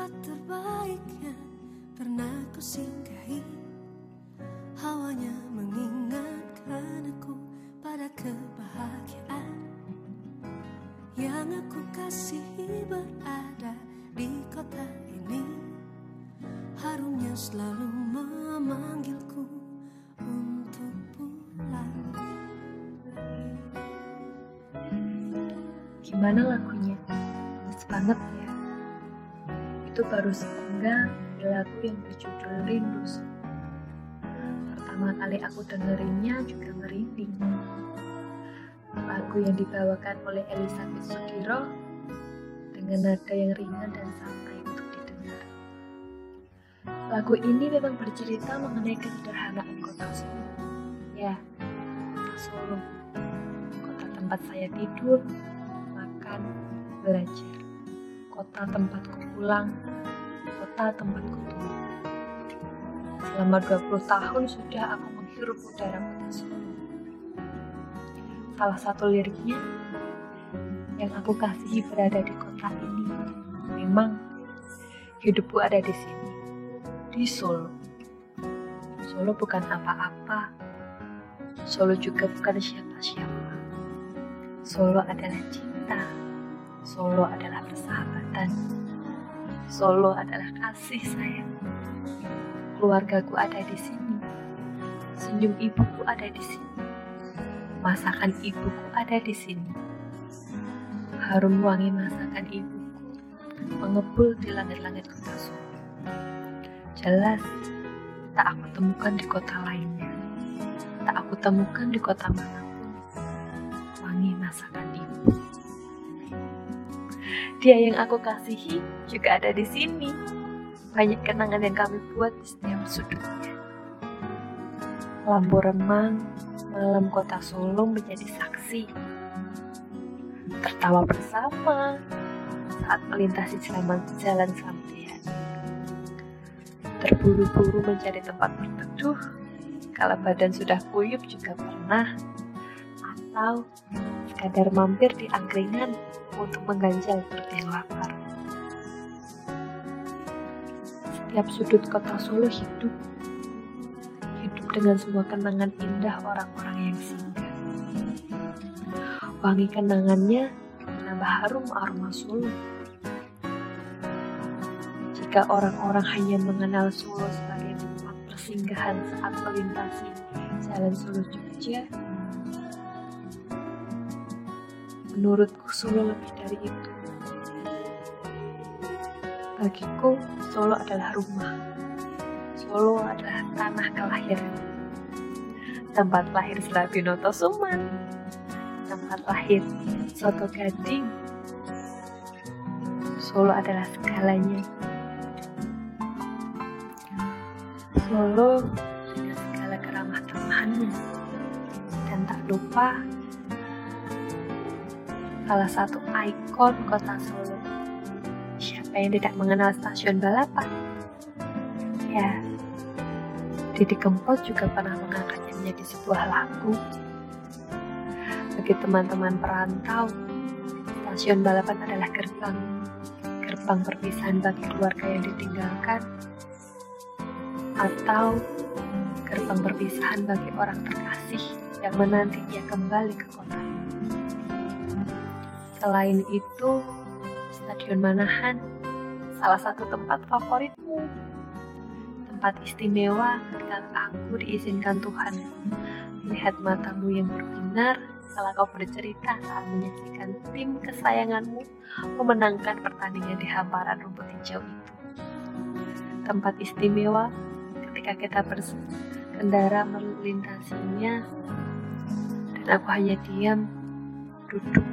tempat terbaiknya pernah ku singgahi Hawanya mengingatkan aku pada kebahagiaan Yang aku kasihi berada di kota ini Harumnya selalu memanggilku untuk pulang Gimana lagunya? Banget ya. Itu baru sepenggal lagu yang berjudul Rindu. Pertama kali aku dengerinnya juga merinding. Lagu yang dibawakan oleh Elizabeth Sugiro dengan nada yang ringan dan santai untuk didengar. Lagu ini memang bercerita mengenai kesederhanaan kota Solo. Ya, kota Solo. Kota tempat saya tidur, makan, belajar. Kota tempatku pulang, kota tempatku tumbuh. Selama 20 tahun sudah aku menghirup udara kota Solo. Salah satu liriknya yang aku kasihi berada di kota ini. Memang hidupku ada di sini, di Solo. Solo bukan apa-apa. Solo juga bukan siapa-siapa. Solo adalah cinta. Solo adalah persahabatan. Solo adalah kasih sayang. Keluargaku ada di sini. Senyum ibuku ada di sini. Masakan ibuku ada di sini. Harum wangi masakan ibuku mengepul di langit-langit kota Solo. Jelas, tak aku temukan di kota lainnya. Tak aku temukan di kota mana pun. Wangi masakan ibu. Dia yang aku kasihi juga ada di sini. Banyak kenangan yang kami buat di setiap sudutnya. Lampu remang, malam kota Solo menjadi saksi. Tertawa bersama saat melintasi jalan, jalan sampean. Terburu-buru mencari tempat berteduh, kalau badan sudah kuyup juga pernah. Atau sekadar mampir di angkringan untuk mengganjal perut yang lapar. Setiap sudut kota Solo hidup, hidup dengan semua kenangan indah orang-orang yang singgah. Wangi kenangannya menambah harum aroma Solo. Jika orang-orang hanya mengenal Solo sebagai tempat persinggahan saat melintasi jalan Solo Jogja, menurutku Solo lebih dari itu. Bagiku, Solo adalah rumah. Solo adalah tanah kelahiran. Tempat lahir Selabinoto Suman. Tempat lahir Soto Gading. Solo adalah segalanya. Solo dengan segala keramah tamahannya. Dan tak lupa salah satu ikon kota Solo. Siapa yang tidak mengenal stasiun balapan? Ya, Didi Kempot juga pernah mengangkatnya menjadi sebuah lagu. Bagi teman-teman perantau, stasiun balapan adalah gerbang, gerbang perpisahan bagi keluarga yang ditinggalkan, atau gerbang perpisahan bagi orang terkasih yang menanti ia kembali ke kota. Selain itu, Stadion Manahan salah satu tempat favoritmu. Tempat istimewa ketika aku diizinkan Tuhan melihat matamu yang berbinar setelah kau bercerita saat menyaksikan tim kesayanganmu memenangkan pertandingan di hamparan rumput hijau itu. Tempat istimewa ketika kita berkendara melintasinya dan aku hanya diam duduk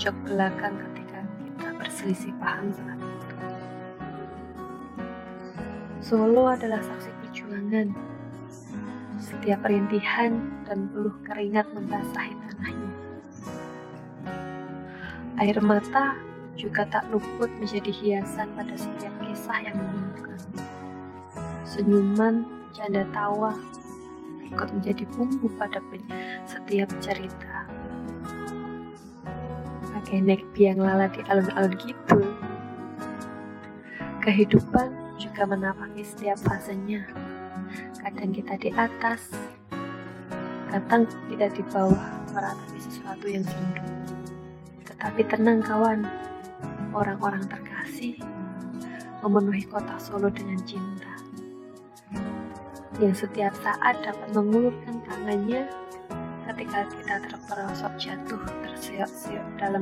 jok belakang ketika kita berselisih paham saat itu. Solo adalah saksi perjuangan. Setiap rintihan dan peluh keringat membasahi tanahnya. Air mata juga tak luput menjadi hiasan pada setiap kisah yang menyentuhkan. Senyuman, canda tawa, ikut menjadi bumbu pada setiap cerita. Pakai naik biang lala di alun-alun gitu. Kehidupan juga menapaki setiap fasenya. Kadang kita di atas, kadang kita di bawah meratapi sesuatu yang sendu. Tetapi tenang kawan, orang-orang terkasih memenuhi kota Solo dengan cinta. Yang setiap saat dapat mengulurkan tangannya ketika kita terperosok jatuh terseok-seok dalam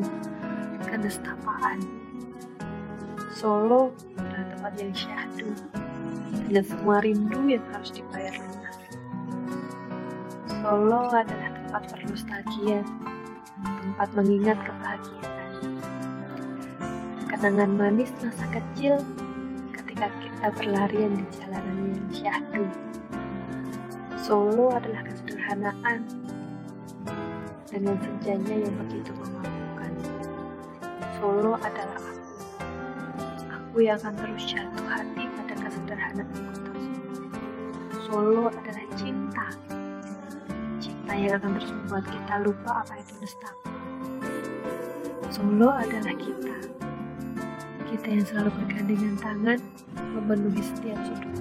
kenestapaan. Solo adalah tempat yang syahdu dengan semua rindu yang harus dibayar lunas. Solo adalah tempat bernostalgia, tempat mengingat kebahagiaan. Kenangan manis masa kecil ketika kita berlarian di jalanan yang syahdu. Solo adalah kesederhanaan dengan senjanya yang begitu memabukkan. Solo adalah aku. Aku yang akan terus jatuh hati pada kesederhanaan kota Solo. Solo adalah cinta. Cinta yang akan terus membuat kita lupa apa itu nestapa. Solo adalah kita. Kita yang selalu bergandengan tangan memenuhi setiap sudut